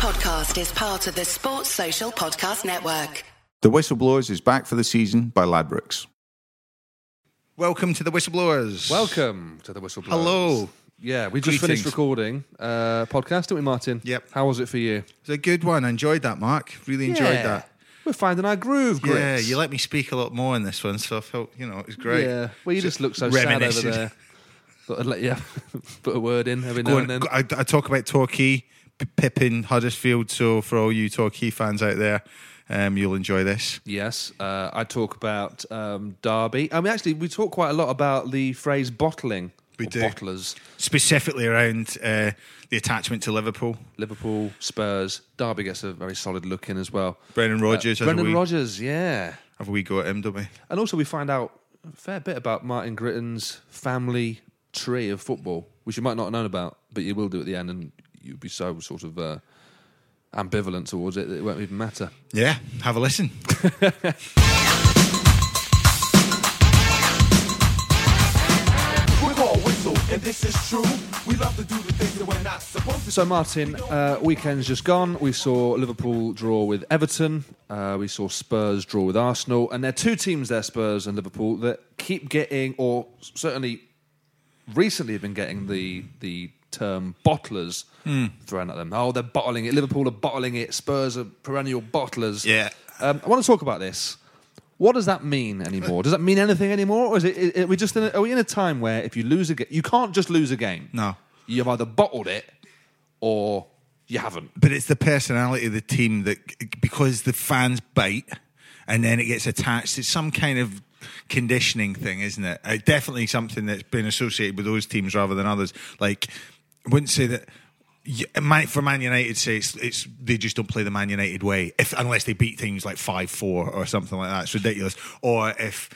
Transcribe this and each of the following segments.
podcast is part of the Sports Social Podcast Network. The Whistleblowers is back for the season by Ladbrokes. Welcome to the Whistleblowers. Welcome to the Whistleblowers. Hello. Yeah, we just Greetings. finished recording uh, podcast, didn't we, Martin? Yep. How was it for you? It's a good one. I enjoyed that, Mark. Really enjoyed Yeah. that. We're finding our groove, Grits. Yeah, you let me speak a lot more in this one, so I felt, you know, it was great. Yeah. Well, you just look so sad over Reminiscing. there. Thought I'd let you put a word in every now Go and on, then. I, I talk about Torquay, P- Pippin, Huddersfield, so for all you Torquay fans out there, um, you'll enjoy this. Yes, uh, I talk about um, Derby. I mean, actually, we talk quite a lot about the phrase bottling. We do. Bottlers. Specifically around uh, the attachment to Liverpool. Liverpool, Spurs. Derby gets a very solid look in as well. Brendan Rodgers has a Brendan Rodgers, yeah. Have we wee go at him, don't we? And also, we find out a fair bit about Martin Gritton's family tree of football, which you might not have known about, but you will do at the end, and you'll be so sort of uh, ambivalent towards it that it won't even matter. Yeah, have a listen. We're called Whistle, and this is true. We love to do the things that we're not supposed to So, Martin, uh, weekend's just gone. We saw Liverpool draw with Everton. Uh, we saw Spurs draw with Arsenal. And there are two teams there, Spurs and Liverpool, that keep getting, or certainly recently have been getting the the term bottlers thrown at them. Oh, they're bottling it. Liverpool are bottling it. Spurs are perennial bottlers. Yeah. Um, I want to talk about this. What does that mean anymore? Does that mean anything anymore, or is it? Are we just in a, are we in a time where if you lose a game, you can't just lose a game? No. you've either bottled it or you haven't. But it's the personality of the team that because the fans bite and then it gets attached. It's some kind of conditioning thing, isn't it? Uh, definitely something that's been associated with those teams rather than others. Like, I wouldn't say that. y- Man, for Man United, say it's, it's they just don't play the Man United way, if unless they beat teams like five four or something like that. It's ridiculous. Or if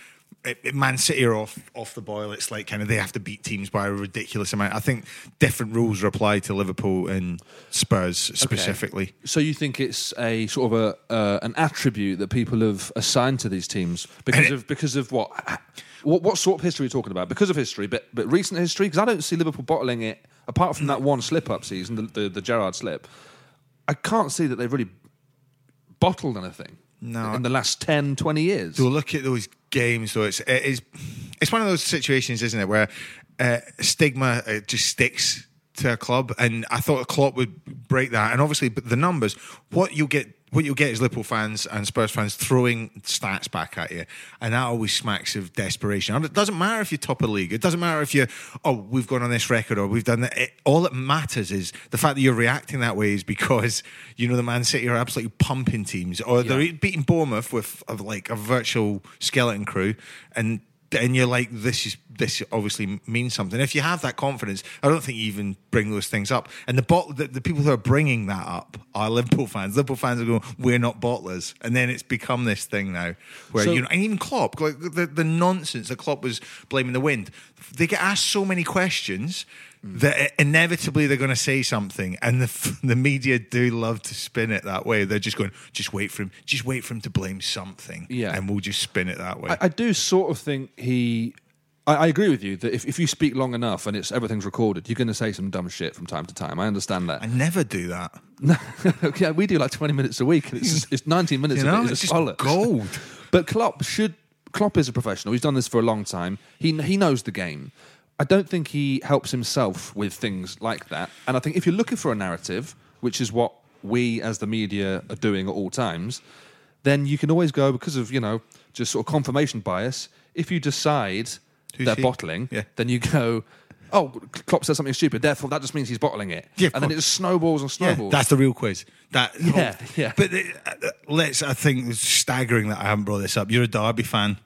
Man City are off off the boil, it's like kind of they have to beat teams by a ridiculous amount. I think different rules are applied to Liverpool and Spurs specifically. So you think it's a sort of a uh, an attribute that people have assigned to these teams because of because of what? What, what sort of history are you talking about? Because of history, but but recent history. Because I don't see Liverpool bottling it. Apart from that one slip up season, the, the the Gerrard slip, I can't see that they've really bottled anything. No. in the last 10, 20 years. So look at those games, though. It's it is it's one of those situations, isn't it, where uh, stigma uh, just sticks to a club, and I thought a Klopp would break that. And obviously, but the numbers, what you get. What you'll get is Liverpool fans and Spurs fans throwing stats back at you, and that always smacks of desperation. And it doesn't matter if you're top of the league. It doesn't matter if you, oh, we've gone on this record or we've done that. It, all that matters is the fact that you're reacting that way is because you know the Man City are absolutely pumping teams, or they're beating Bournemouth with of like a virtual skeleton crew, and and you're like, this is this obviously means something. If you have that confidence, I don't think you even bring those things up. And the bot, the, the people who are bringing that up are Liverpool fans. Liverpool fans are going, we're not bottlers, and then it's become this thing now where So- you know, and even Klopp, like the the nonsense that Klopp was blaming the wind. They get asked so many questions. Mm. That inevitably they're going to say something, and the the media do love to spin it that way. They're just going, just wait for him, just wait for him to blame something, Yeah. and we'll just spin it that way. I, I do sort of think he. I, I agree with you that if, if you speak long enough and it's everything's recorded, you're going to say some dumb shit from time to time. I understand that. I never do that. yeah, we do like 20 minutes a week, and it's, it's 19 minutes You know, of it is it's just just gold. But Klopp should. Klopp is a professional. He's done this for a long time. He he knows the game. I don't think he helps himself with things like that. And I think if you're looking for a narrative, which is what we as the media are doing at all times, then you can always go because of you know just sort of confirmation bias. If you decide Who's they're he? bottling, Yeah. then you go. Oh, Klopp says something stupid. Therefore, that just means he's bottling it, Yeah, of and then it course. just snowballs and Yeah, snowballs. that's the real quiz. That Yeah, yeah. But uh, uh, let's. I think it's staggering that I haven't brought this up. You're a Derby fan,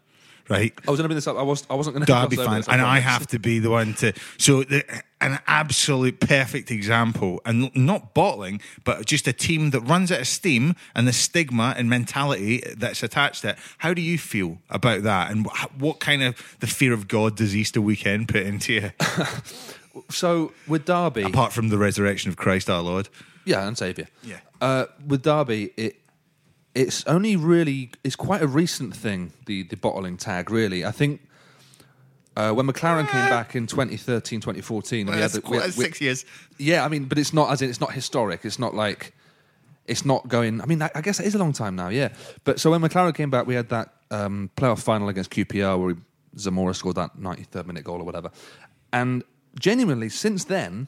right? I was going to bring this up. I was. I wasn't going to. Derby fan, and I have to be the one to. So, the, an absolute perfect example, and not bottling, but just a team that runs out of steam and the stigma and mentality that's attached to it. How do you feel about that, and what kind of the fear of God does Easter weekend put into you, So with Derby, apart from the resurrection of Christ our Lord? yeah, and Saviour. Yeah. Uh, with Derby, it it's only really it's quite a recent thing. The the bottling tag, really. I think uh, when McClaren came back in 2013, 2014, and we had the, quite- we six years. Yeah, I mean, but it's not as in it's not historic. It's not like it's not going. I mean, I, I guess it is a long time now, yeah. But so when McClaren came back, we had that um, playoff final against QPR where Zamora scored that 93rd minute goal or whatever. And genuinely, since then,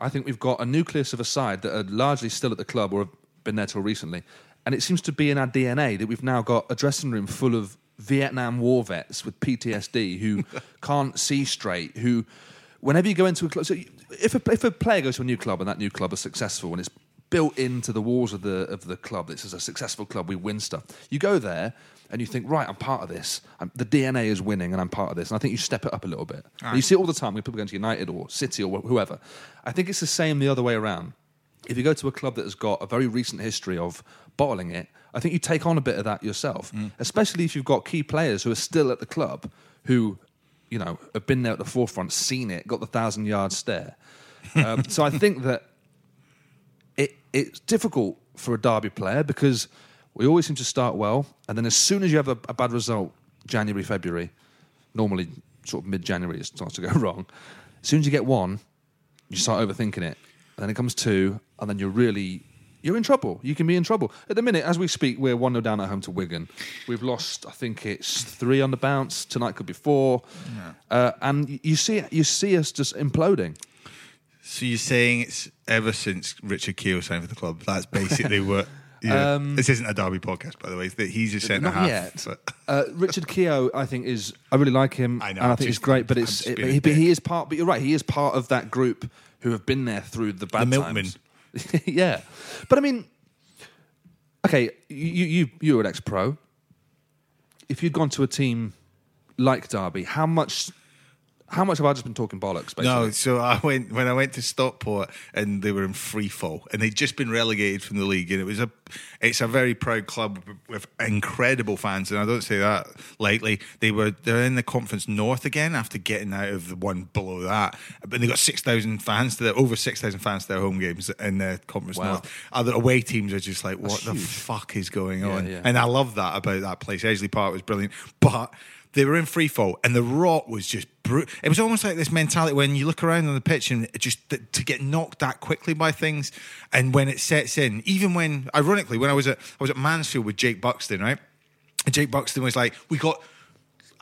I think we've got a nucleus of a side that are largely still at the club or have been there till recently. And it seems to be in our DNA that we've now got a dressing room full of Vietnam war vets with PTSD who can't see straight, who, whenever you go into a club, so if a, if a player goes to a new club and that new club is successful and it's built into the walls of the of the club. This is a successful club. We win stuff. You go there and you think, right, I'm part of this. I'm, the DNA is winning, and I'm part of this. And I think you step it up a little bit. And You see it all the time when people go to United or City or whoever. I think it's the same the other way around. If you go to a club that has got a very recent history of bottling it, I think you take on a bit of that yourself, especially if you've got key players who are still at the club who, you know, have been there at the forefront, seen it, got the thousand yard stare. Um, so I think that it, it's difficult for a derby player because we always seem to start well, and then as soon as you have a, a bad result, January, February, normally sort of mid-January, it starts to go wrong. As soon as you get one, you start overthinking it, then it comes two, and then you're really you're in trouble. You can be in trouble at the minute. As we speak, we're one 0 down at home to Wigan. We've lost, I think it's three on the bounce. Tonight could be four, uh, and you see you see us just imploding. So you're saying it's ever since Richard Keogh signed for the club? That's basically what. Yeah. this isn't a Derby podcast, by the way. He's a centre Um, half. yet. Uh, Richard Keogh, I think is. I really like him, I know, and I think just- he's great. But I'm it's it, he, he is part. But you're right. He is part of that group who have been there through the bad The times. yeah, but I mean, okay, you you you were an ex-pro. If you'd gone to a team like Derby, how much? How much have I just been talking bollocks? Basically? No, so I went when I went to Stockport and they were in free fall and they'd just been relegated from the league and it was a it's a very proud club with incredible fans and I don't say that lightly. They were they're in the Conference North again after getting out of the one below that, but they got six thousand fans to their over six thousand fans to their home games in the Conference Wow. North. Other away teams are just like, what That's the huge. fuck is going Yeah, on? yeah. And I love that about that place. Edgeley Park was brilliant, but they were in free fall, and the rot was just. Bru- it was almost like this mentality when you look around on the pitch and just th- to get knocked that quickly by things, and when it sets in, even when, ironically, when I was at I was at Mansfield with Jake Buxton, right? Jake Buxton was like, "We got."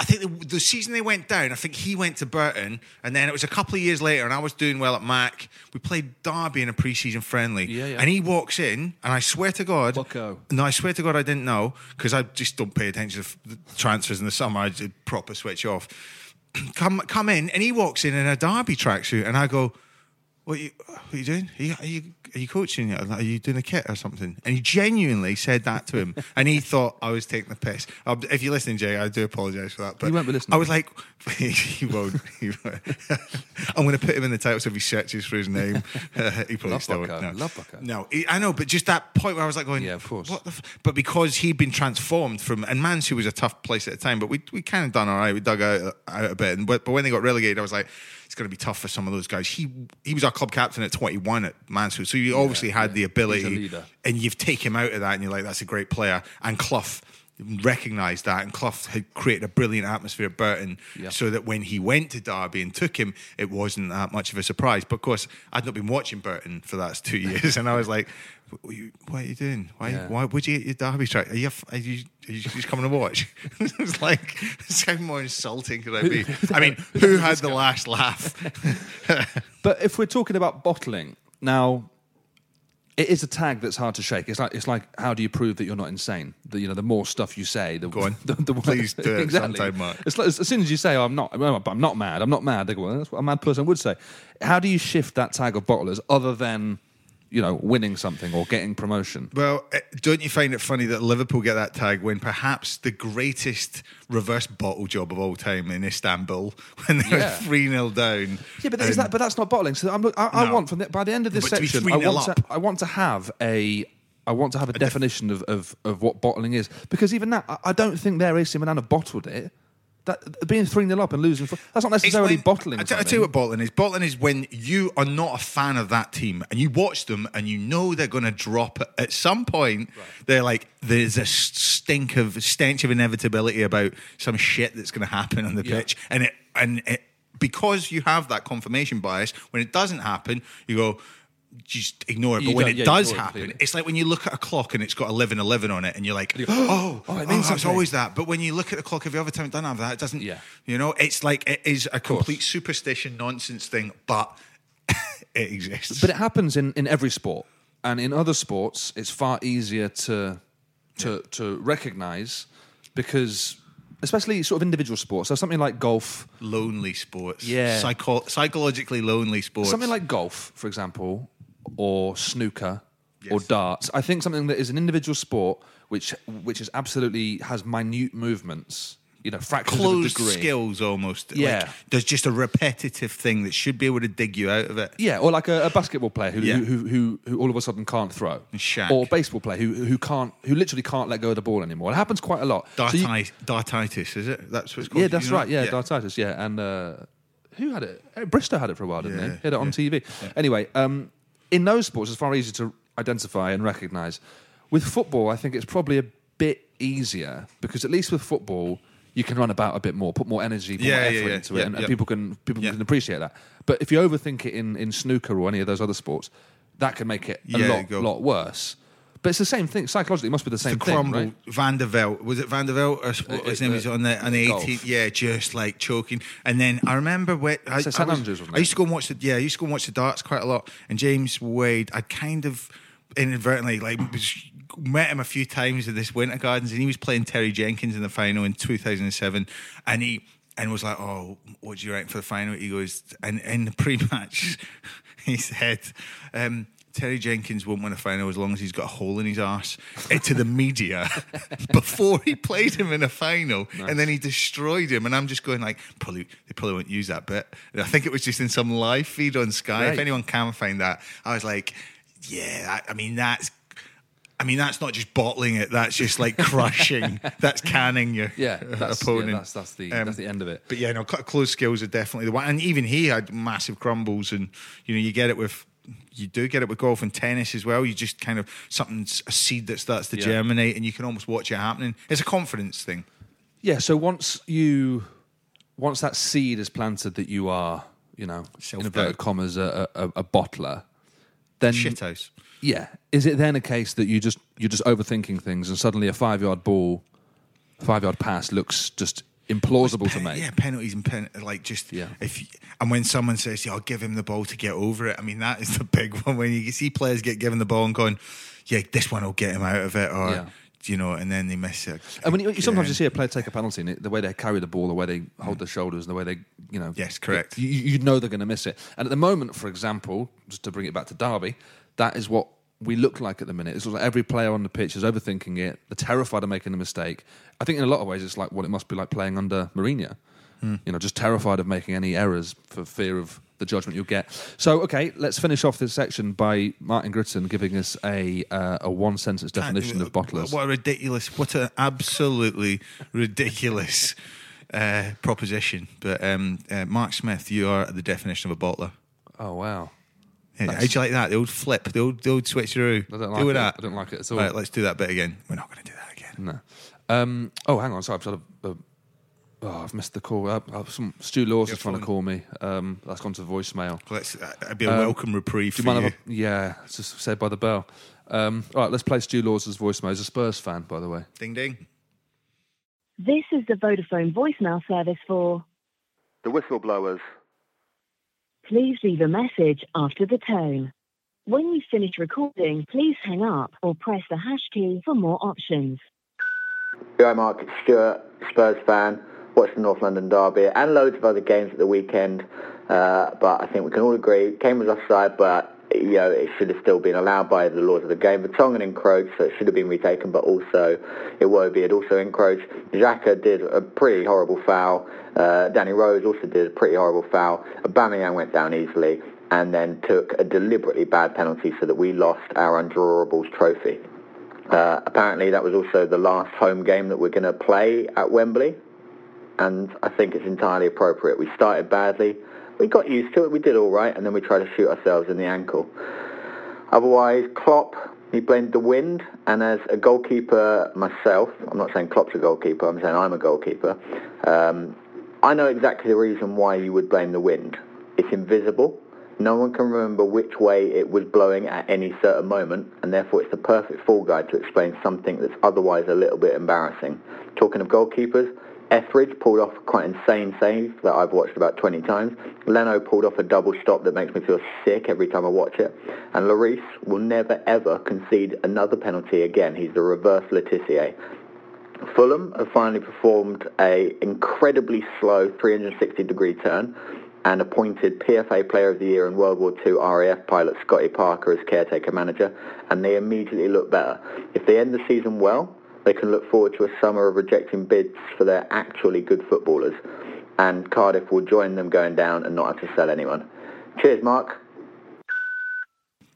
I think the, the season they went down, I think he went to Burton, and then it was a couple of years later, and I was doing well at Mac. We played Derby in a pre-season friendly, Yeah, yeah. and he walks in, and I swear to God, Bucko. no, I swear to God, I didn't know because I just don't pay attention to the transfers in the summer. I just proper switch off. come, come in, and he walks in in a Derby tracksuit, and I go, "What are you, what are you doing? Are you, are you, are you coaching? Are you doing a kit or something?" And he genuinely said that to him, and he thought I was taking the piss. Um, if you're listening, Jay, I do apologise for that. But He won't be listening. I was like, he won't. He won't. I'm going to put him in the title so if he searches for his name, he probably Love still Bucko. won't. No. Love Bucko. No, he- I know, but just that point where I was like going, Yeah, of course. What the f-? But because he'd been transformed from, and Mansfield was a tough place at the time, but we we kind of done all right. We dug out, out a bit, and but, but when they got relegated, I was like, it's going to be tough for some of those guys. He he was our club captain at 21 at Mansfield, so you obviously had the ability, He's a leader. and you've taken him out of that, and you're like, that's a great player. And Clough recognised that, and Clough had created a brilliant atmosphere at Burton, Yeah. so that when he went to Derby and took him, it wasn't that much of a surprise. But of course, I'd not been watching Burton for that two years, and I was like, "What are you, what are you doing? Why? Yeah. Why would you get your Derby track? Are you, are you, are you just coming to watch?" it was like, how more insulting could I be? I mean, who had the last laugh? But if we're talking about bottling now, it is a tag that's hard to shake. It's like it's like how do you prove that you're not insane? The, you know, the more stuff you say, the Go on. The, the, Please do it sometime, Mark. It's like, as soon as you say, oh, "I'm not," I'm not mad. I'm not mad. They go, well, "That's what a mad person would say." How do you shift that tag of bottlers other than you know winning something or getting promotion? Well, eh, don't you find it funny that Liverpool get that tag when perhaps the greatest reverse bottle job of all time in Istanbul when they Yeah. were 3 0 down? Yeah, but is that, but that's not bottling. So I'm, I, I No. want from the, by the end of this But section, I want up. to I want to have a I want to have a, definition of, of, of what bottling is because even that I, I don't think their AC Milan have bottled it. That being three 0 up and losing, that's not necessarily when- bottling. I, t- I tell you what bottling is. Bottling is when you are not a fan of that team and you watch them and you know they're going to drop at- some point. They're like there's a stink of stench of inevitability about some shit that's going to happen on the Yeah. pitch, and it and it because you have that confirmation bias. When it doesn't happen, you go. Just ignore it. You But when it yeah, does it happen, completely. it's like when you look at a clock and it's got eleven eleven on it, and you're like, oh, oh, oh, it oh, means it's always that. But when you look at the clock every other time it doesn't have that, it doesn't. Yeah. You know, it's like it is a complete superstition nonsense thing, but it exists. But it happens in, in every sport, and in other sports, it's far easier to to to recognize because, especially sort of individual sports. So something like golf, lonely sports. Yeah. Psycho- psychologically lonely sports. something like golf, for example, or snooker or darts. I think something that is an individual sport which which is absolutely has minute movements. You know, fractions of a degree. skills almost. Yeah. Like, there's just a repetitive thing that should be able to dig you out of it. Yeah, or like a, a basketball player who, Yeah. who, who, who, who all of a sudden can't throw, Shaq. or a baseball player who, who can't, who literally can't let go of the ball anymore. It happens quite a lot. So you- dartitis, is it? That's what it's called. yeah, that's You know? right. Yeah, dartitis. Yeah, and uh, who had it? Bristow had it for a while, didn't he? Yeah, He had it on TV. Anyway, um, in those sports, it's far easier to identify and recognise. With football, I think it's probably a bit easier because at least with football, you can run about a bit more, put more energy, put Yeah, more yeah, effort yeah, into it, yeah, and, and yeah. people can people Yeah. can appreciate that. But if you overthink it in, in snooker or any of those other sports, that can make it a Yeah, lot go. lot worse. But it's the same thing. Psychologically. It must be the same thing, crumble. right? Van was it Van der Velde? Or what Uh, his name uh, was on the on the golf. 18th yeah just like choking. And then I remember when I, So I, was- I used to go and watch the yeah I used to go and watch the darts quite a lot. And James Wade I kind of inadvertently like met him a few times at this Winter Gardens and he was playing Terry Jenkins in the final in 2007 and he and was like oh what do you reckon for the final? He goes and in the pre-match he said. Um Terry Jenkins won't win a final as long as he's got a hole in his arse eh, to the media before he played him in a final, and then he destroyed him. And I'm just going like, probably they probably won't use that bit. And I think it was just in some live feed on Sky. If anyone can find that, I was like, yeah, I, I mean that's. I mean, that's not just bottling it. That's just like crushing. that's canning your Yeah, that's, opponent. yeah, that's that's the Um, that's the end of it. But yeah, no, close skills are definitely the one. And even he had massive crumbles, and you know, you get it with. You do get it with golf and tennis as well. You just kind of something, a seed that starts to Yeah. germinate, and you can almost watch it happening. It's a confidence thing. Yeah. So once you, once that seed is planted that you are, you know, in Self-doubt. inverted commas, a, a, a bottler, then Shithouse. yeah, is it then a case that you just you're just overthinking things, and suddenly a five yard ball, five yard pass looks just implausible to make? Yeah, penalties and pen, like just Yeah. if you, and when someone says, "Yeah, I'll give him the ball to get over it," I mean that is the big one when you see players get given the ball and going, "Yeah, this one will get him out of it," or Yeah. you know, and then they miss it. I mean, you, sometimes you see a player take a penalty, and it, the way they carry the ball, the way they hold their shoulders, and the way they, you know, Yes, correct. You, you know they're going to miss it. And at the moment, for example, just to bring it back to Derby, that is what we look like at the minute. It's like every player on the pitch is overthinking it. They're terrified of making a mistake. I think in a lot of ways, it's like what it must be like playing under Mourinho. Hmm. You know, just terrified of making any errors for fear of the judgment you'll get. So, okay, let's finish off this section by Martin Gritton giving us a uh, a one sentence definition of bottlers. What a ridiculous! What an absolutely ridiculous uh, proposition. But um, uh, Mark Smith, you are the definition of a bottler. Oh wow. How do you like that? The old flip, the old, the old switcheroo. I don't like do it. that. I don't like it at all. Right, let's do that bit again. We're not going to do that again. No. Um, oh, hang on. Sorry, I've, got a, a, oh, I've missed the call. Uh, uh, some, Stu Laws Your is trying to call me. Um, that's gone to voicemail. Let's. Uh, it'd be a welcome reprieve Do for you you. mind if I, yeah, it's just said by the bell. Um, all right, let's play Stu Laws' voicemail. He's a Spurs fan, by the way. Ding ding. This is the Vodafone voicemail service for The whistleblowers. Please leave a message after the tone. When you finish recording, please hang up or press the hash key for more options. Hi Mark, it's Stuart, Spurs fan, watched the North London derby and loads of other games at the weekend. Uh, but I think we can all agree Kane was offside, but you know it should have still been allowed by the laws of the game. Vertonghen encroached, so it should have been retaken. But also, Iwobi had also encroached. Xhaka did a pretty horrible foul. Uh, Danny Rose also did a pretty horrible foul. Aubameyang went down easily and then took a deliberately bad penalty so that we lost our undrawables trophy. Uh, apparently, that was also the last home game that we're going to play at Wembley, and I think it's entirely appropriate. We started badly, we got used to it, we did all right, and then we tried to shoot ourselves in the ankle. Otherwise, Klopp, he blamed the wind, and as a goalkeeper myself, I'm not saying Klopp's a goalkeeper, I'm saying I'm a goalkeeper, um, I know exactly the reason why you would blame the wind. It's invisible. No one can remember which way it was blowing at any certain moment, and therefore it's the perfect fall guide to explain something that's otherwise a little bit embarrassing. Talking of goalkeepers, Etheridge pulled off quite insane save that I've watched about 20 times. Leno pulled off a double stop that makes me feel sick every time I watch it. And Lloris will never ever concede another penalty again. He's the reverse Letitia. Fulham have finally performed a incredibly slow 360 degree turn and appointed PFA Player of the Year and World War II RAF pilot Scotty Parker as caretaker manager, and they immediately look better. If they end the season well, they can look forward to a summer of rejecting bids for their actually good footballers, and Cardiff will join them going down and not have to sell anyone. Cheers, Mark.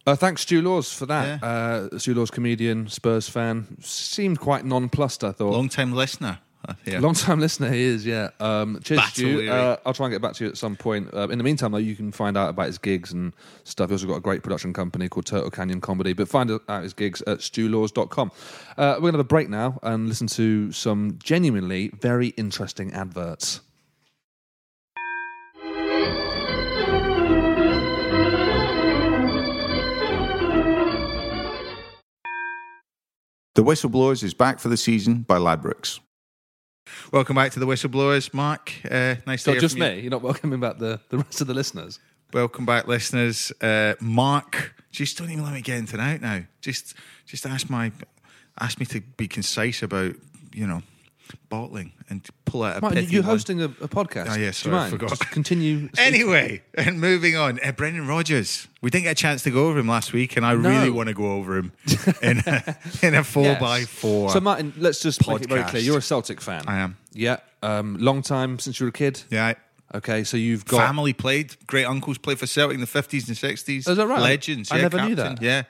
Uh, thanks, Stu Laws, for that. Uh, Stu Laws, comedian, Spurs fan, seemed quite nonplussed. I thought. Long time listener. Yeah. Long time listener he is, yeah. Um, cheers, Battle Stu. weary. Uh, I'll try and get back to you at some point. Uh, in the meantime, though, you can find out about his gigs and stuff. He's also got a great production company called Turtle Canyon Comedy. But find out his gigs at stulaws.com. Uh, we're going to have a break now and listen to some genuinely very interesting adverts. The Whistleblowers is back for the season by Ladbrokes. Welcome back to the Whistleblowers, Mark. Uh, nice to Not hear just from you. me. You're not welcoming back the, the rest of the listeners. Welcome back, listeners. Uh, Mark, just don't even let me get into and out now. Just, just ask my, ask me to be concise about, you know, bottling and pull out a Martin, pithy you're one. hosting a, a podcast. Oh, yeah, Do you sorry, I forgot. Just continue. Anyway, and moving on, uh, Brendan Rodgers. We didn't get a chance to go over him last week, and I No. really want to go over him in a, in a four Yes. by four. So, Martin, let's just make it very podcast. clear. You're a Celtic fan. I am. Yeah. Um, long time since you were a kid. yeah, Okay, so you've got. family played. Great uncles played for Celtic in the fifties and sixties. Oh, is that right? Legends. I yeah, never knew captain, that. Yeah.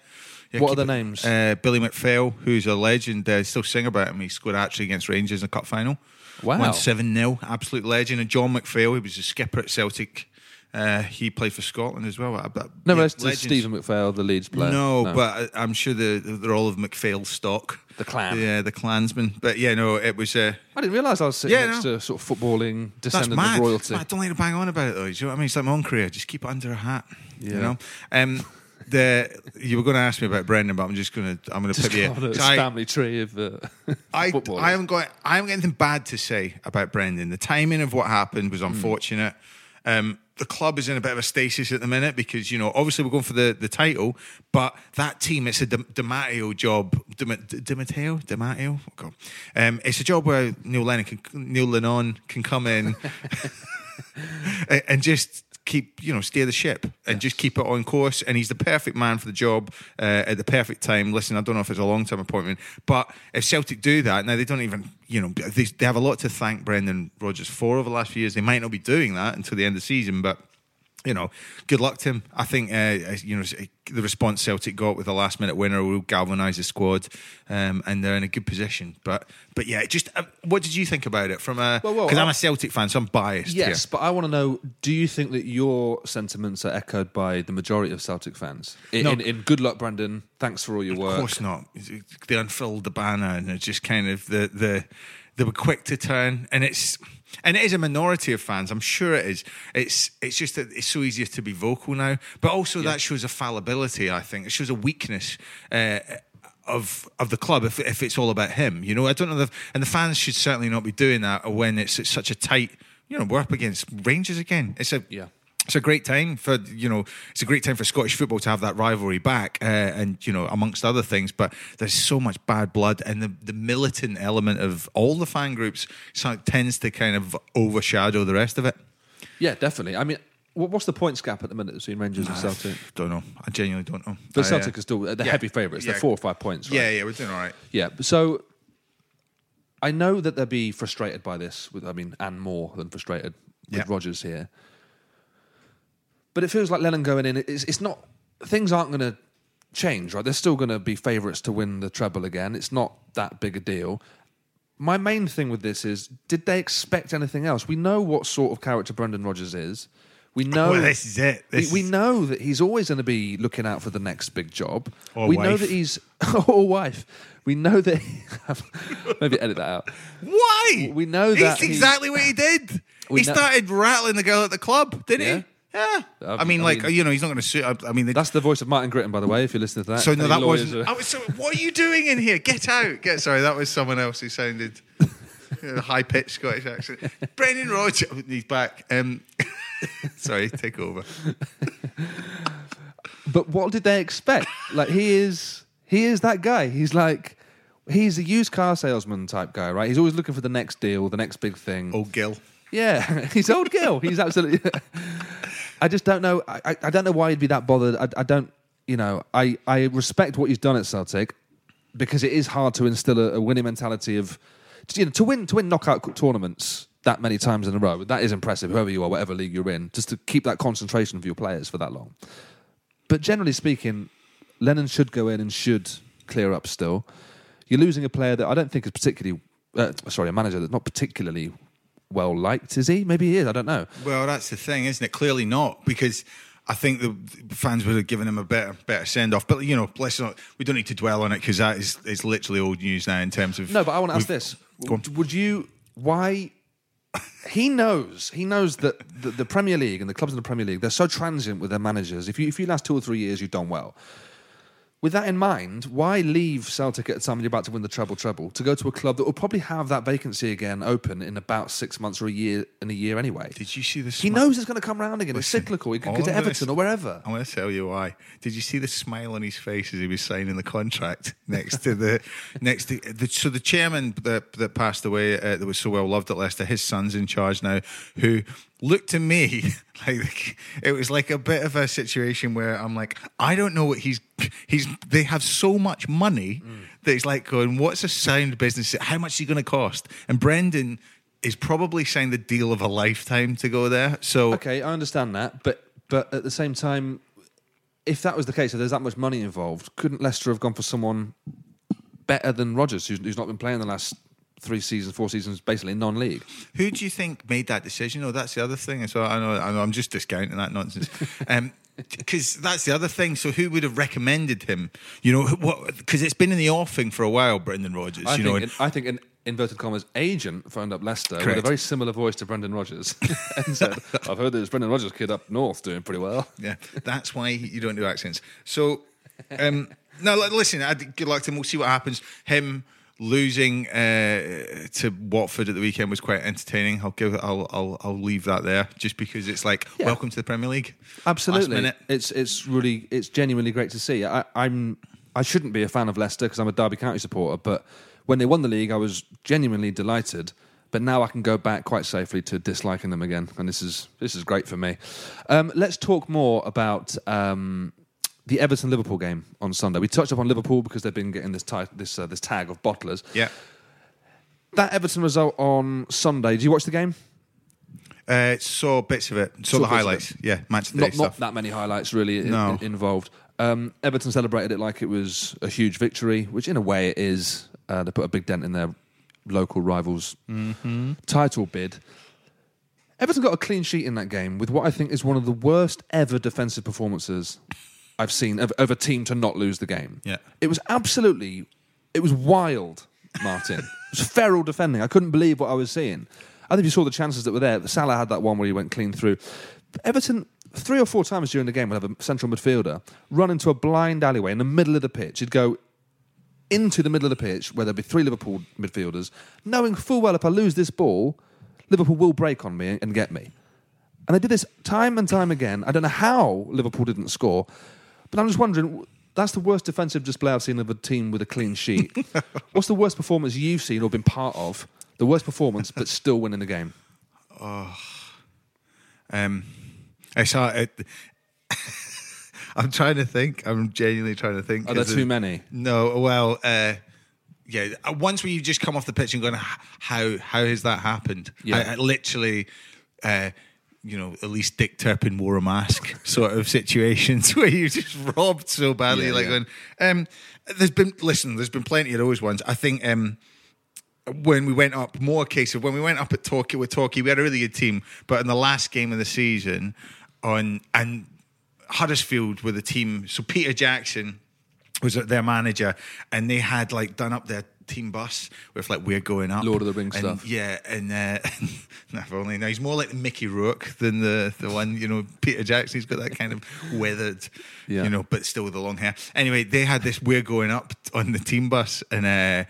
Yeah, What are the it- names? Uh, Billy McPhail, who's a legend. Uh, still sing about him. He scored actually against Rangers in the cup final. Wow. Won 7 0. Absolute legend. And John McPhail, he was a skipper at Celtic. Uh, he played for Scotland as well. Uh, No, yeah, legends. Stephen McPhail, the Leeds player. No, but I- I'm sure the, they're all of McPhail stock. The clan. Yeah, the clansmen. But yeah, no, it was. Uh, I didn't realise I was sitting Yeah, next no. to sort of footballing descendant of royalty. I don't like to bang on about it though. Do you know what I mean? It's like my own career. Just keep it under a hat. You know. Um, the you were going to ask me about Brendan, but I'm just going to I'm going to put you. I- family tree of uh, I. I haven't got I haven't got anything bad to say about Brendan. The timing of what happened Hmm. was unfortunate. Um, the club is in a bit of a stasis at the minute because you know obviously we're going for the, the title, but that team it's a Di, Di Matteo job. Di, Di, Matteo, Di Matteo. Oh, God. Um, it's a job where Neil Lennon can, Neil Lennon can come in and just keep you know steer the ship and just keep it on course. And he's the perfect man for the job uh, at the perfect time. Listen i don't know if it's a long term appointment but if celtic do that now they don't even you know they, they have a lot to thank brendan rodgers for over the last few years. They might not be doing that until the end of the season but you know, good luck to him. I think uh, you know the response Celtic got with the last minute winner will galvanise the squad, um, and they're in a good position. But but yeah, just uh, what did you think about it from a? Well, well, Because I'm a Celtic fan, so I'm biased. Yes, here. but I want to know: Do you think that your sentiments are echoed by the majority of Celtic fans? In, No. in, in good luck, Brandon. Thanks for all your work. Of course not. They unfurled the banner, and it's just kind of the the they were quick to turn, and it's and it is a minority of fans. I'm sure it is. It's it's just that it's so easier to be vocal now, but also that shows a fallibility. I think it shows a weakness. Uh, of of the club, if if it's all about him, you know, I don't know, the, and the fans should certainly not be doing that when it's, it's such a tight, you know, we're up against Rangers again. It's a Yeah. It's a great time for you know it's a great time for Scottish football to have that rivalry back, uh, and you know amongst other things. But there's so much bad blood, and the the militant element of all the fan groups so tends to kind of overshadow the rest of it. Yeah, definitely. I mean, what's the points gap at the minute between Rangers and Celtic? Don't know. I genuinely don't know. But I, uh, Celtic are still the yeah. heavy favourites. They're Yeah. four or five points. Right? Yeah, yeah, we're doing all right. Yeah. So I know that they'll be frustrated by this. With I mean, and more than frustrated with Yeah. Rodgers here. But it feels like Lennon going in. It's, it's not. Things aren't going to change, right? They're still going to be favourites to win the treble again. It's not that big a deal. My main thing with this is: Did they expect anything else? We know what sort of character Brendan Rodgers is. We know Well, this is it. This we, we know that he's always going to be looking out for the next big job. Or we know that he's or wife. We know that maybe edit that out. Why? We know that he- exactly what he did. We he know- started rattling the girl at the club, didn't Yeah. he? Yeah, I mean, like you know, he's not going to sue. I, I mean, they, That's the voice of Martin Gritton, by the way. If you're listening to that, so no, Any that lawyers wasn't. are- I was, so, what are you doing in here? Get out! Get sorry, that was someone else who sounded high pitched Scottish accent. Brendan Rodgers, he's back. Um, sorry, take over. But what did they expect? like he is, he is that guy. He's like, he's a used car salesman type guy, right? He's always looking for the next deal, the next big thing. Old Gil. Yeah, he's old Gil. He's absolutely. I just don't know. I, I- don't know why he'd be that bothered. I, I don't. You know, I, I respect what he's done at Celtic because it is hard to instill a, a winning mentality of you know to win to win knockout tournaments that many times in a row. That is impressive. Whoever you are, whatever league you're in, just to keep that concentration for your players for that long. But generally speaking, Lennon should go in and should clear up still. You're losing a player that I don't think is particularly, uh, sorry, a manager that's not particularly well liked, is he? Maybe he is, I don't know. Well, that's the thing, isn't it? Clearly not, because I think the fans would have given him a better better send off. But you know, let's not. We don't need to dwell on it because that is is literally old news now in terms of. No, but I want to ask this. Would you, why, he knows, he knows that the, the Premier League and the clubs in the Premier League, they're so transient with their managers. If you, if you last two or three years, you've done well. With that in mind, why leave Celtic at a time when you're about to win the treble treble to go to a club that will probably have that vacancy again open in about six months or a year in a year anyway? Did you see the? He knows it's going to come round again. Listen, it's cyclical. He could go to Everton s- or wherever. I'm going to tell you why. Did you see the smile on his face as he was signing the contract next to the next to the, so the chairman that that passed away uh, that was so well loved at Leicester, his son's in charge now, who looked to me like it was like a bit of a situation where I'm like, I don't know what he's he's they have so much money mm. that it's like going, what's a sound business? How much is he going to cost? And Brendan is probably signed the deal of a lifetime to go there. So Okay, I understand that, but but at the same time, if that was the case, if there's that much money involved, couldn't Leicester have gone for someone better than Rodgers, who's, who's not been playing the last three seasons, four seasons, basically non-league? Who do you think made that decision? Oh, that's the other thing. So I know, I know I'm just discounting that nonsense. Um, because that's the other thing. So who would have recommended him? You know, what? Because it's been in the offing for a while, Brendan Rodgers. I you think, know, an, I think an inverted commas agent phoned up Leicester with a very similar voice to Brendan Rodgers and said, "I've heard this Brendan Rodgers kid up north doing pretty well." yeah, that's why you don't do accents. So, um, no, li- listen. I'd, good luck to him. We'll see what happens. Him losing uh, to Watford at the weekend was quite entertaining. I'll give. I'll. I'll. I'll leave that there, just because it's like Yeah. welcome to the Premier League. Absolutely, it's it's really it's genuinely great to see. I, I'm I shouldn't be a fan of Leicester because I'm a Derby County supporter, but when they won the league, I was genuinely delighted. But now I can go back quite safely to disliking them again, and this is this is great for me. Um, let's talk more about um, the Everton Liverpool game on Sunday. We touched upon Liverpool because they've been getting this this uh, this tag of bottlers. Yeah. That Everton result on Sunday. Did you watch the game? Uh, saw bits of it. Saw, Saw the highlights. Yeah, the not, not that many highlights really in- No. in- involved. Um, Everton celebrated it like it was a huge victory, which in a way it is. Uh, they put a big dent in their local rivals' Mm-hmm. title bid. Everton got a clean sheet in that game with what I think is one of the worst ever defensive performances I've seen of, of a team to not lose the game. Yeah. It was absolutely, it was wild, Martin. it was feral defending. I couldn't believe what I was seeing. I think you saw the chances that were there. Salah had that one where he went clean through. Everton, three or four times during the game, would have a central midfielder run into a blind alleyway in the middle of the pitch. He'd go into the middle of the pitch where there'd be three Liverpool midfielders, knowing full well if I lose this ball, Liverpool will break on me and get me. And they did this time and time again. I don't know how Liverpool didn't score, but I'm just wondering. That's the worst defensive display I've seen of a team with a clean sheet. What's the worst performance you've seen or been part of? The worst performance, but still winning the game. Um, I saw it. I'm trying to think. I'm genuinely trying to think. Are there too it- many? No. Well, uh, yeah. uh, Once you just come off the pitch and going, how how has that happened? Yeah. I, I literally. Uh, you know, at least Dick Turpin wore a mask, sort of situations where you just robbed so badly. Yeah, like yeah. when, um, there's been listen, there's been plenty of those ones. I think um, when we went up, more case of when we went up at Torquay with Torquay, we had a really good team. But in the last game of the season, on and Huddersfield with a team, so Peter Jackson was their manager, and they had like done up their team bus with like we're going up, Lord of the Rings and, stuff. Yeah, and uh, if only now he's more like Mickey Rourke than the the one you know Peter Jackson. He's got that kind of weathered, Yeah. you know, but still with the long hair. Anyway, they had this we're going up on the team bus, and. uh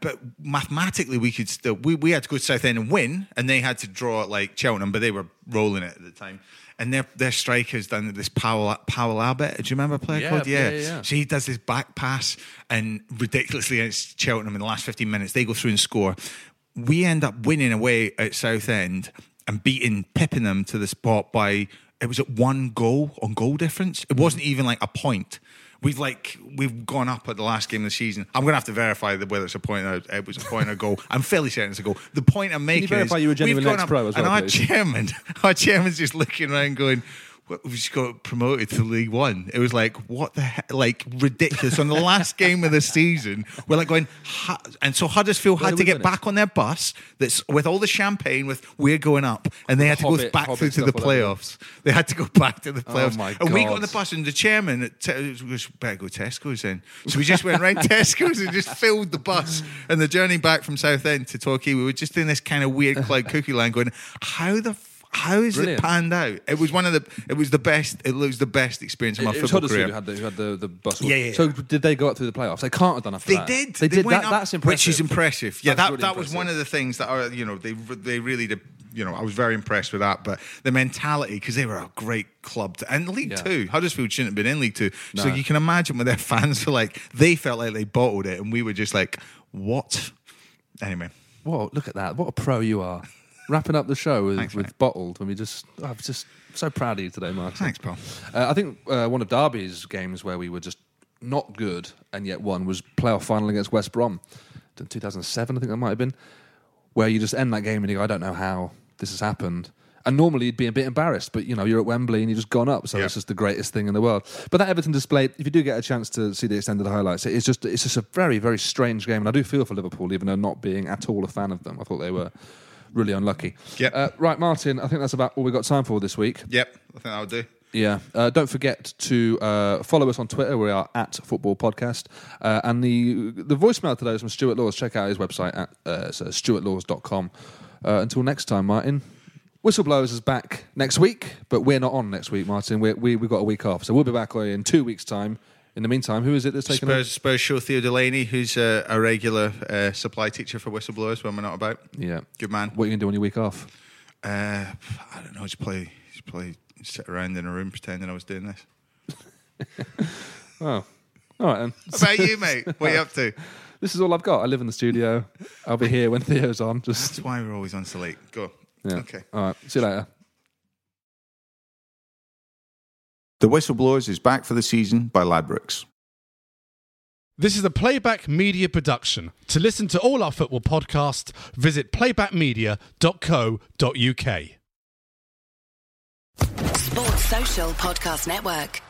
but mathematically, we could still we, we had to go to Southend and win, and they had to draw like Cheltenham, but they were rolling it at the time. And their their striker's done this Pawel Pawel Abbott. Do you remember a player Yeah, called? yeah, yeah, yeah. So he does this back pass and ridiculously against Cheltenham in the last 15 minutes. They go through and score. We end up winning away at Southend and beating, pipping them to the spot by, it was at one goal on goal difference. It wasn't even like a point. We've like we've gone up at the last game of the season. I'm going to have to verify that whether it's a point or it was a point or a goal. I'm fairly certain it's a goal. The point I'm making verify is you were genuine we've gone ex-pro up as and our please? chairman, our chairman's just looking around going, "What, "We've just got promoted to League One." It was like, what the heck? Like ridiculous. On the last game of the season, we're like going, and so Huddersfield had to get back on their bus that's with all the champagne with we're going up, and they had to go back Hobbit through to the stuff all over. playoffs. They had to go back to the Oh playoffs, my and we got on the bus, and the chairman at Te- was better go Tesco's then. So we just went round Tesco's and just filled the bus. And the journey back from Southend to Torquay, we were just in this kind of weird cloud cookie land, going, how the. How is Brilliant. it panned out? It was one of the. It was the best. It was the best experience of my It football career. who had the, who had the, the bus. Yeah, yeah. So did they go up through the playoffs? They can't have done after They that. did. They did. That, up, that's impressive. Which is impressive. Yeah, That's that really that was one of the things that are you know they they really did. You know, I was very impressed with that. But the mentality, because they were a great club, to, and League Yeah. Two, Huddersfield shouldn't have been in League Two. So you can imagine what their fans were like. They felt like they bottled it, and we were just like, what? Anyway, Whoa, look at that. What a pro you are. Wrapping up the show with, Thanks, with bottled when we just, I'm just so proud of you today, Mark. thanks, Paul. Uh, I think uh, one of Derby's games where we were just not good and yet won was playoff final against West Brom, in 2007, I think that might have been, where you just end that game and you go, I don't know how this has happened. And normally you'd be a bit embarrassed, but you know you're at Wembley and you've just gone up, so Yeah. it's just the greatest thing in the world. But that Everton display, if you do get a chance to see the extended highlights, it's just it's just a very very strange game, and I do feel for Liverpool, even though not being at all a fan of them. I thought they were really unlucky. Yep. Uh, right, Martin. I think that's about all we've got time for this week. Yep, I think that'll do. Yeah. Uh, don't forget to uh, follow us on Twitter. We are at Football Podcast. Uh, and the the voicemail today is from Stuart Laws. Check out his website at uh, so stuartlaws.com. Uh, until next time, Martin. Whistleblowers is back next week, but we're not on next week, Martin. We're, we, we've got a week off. So we'll be back in two weeks' time. In the meantime, who is it that's taking over? Spurs, Spurs show Theo Delaney, who's a, a regular uh, supply teacher for whistleblowers when we're not about. Yeah. Good man. What are you going to do on your week off? Uh, I don't know. Just play, just play, sit around in a room pretending I was doing this. Oh. All right, then. About you, mate? What are you up to? This is all I've got. I live in the studio. I'll be here when Theo's on. Just That's why we're always on so late. Go. yeah. Okay. All right. See you later. The Whistleblowers is back for the season by Ladbrokes. This is a Playback Media production. To listen to all our football podcasts, visit playbackmedia.co.uk. Sports Social Podcast Network.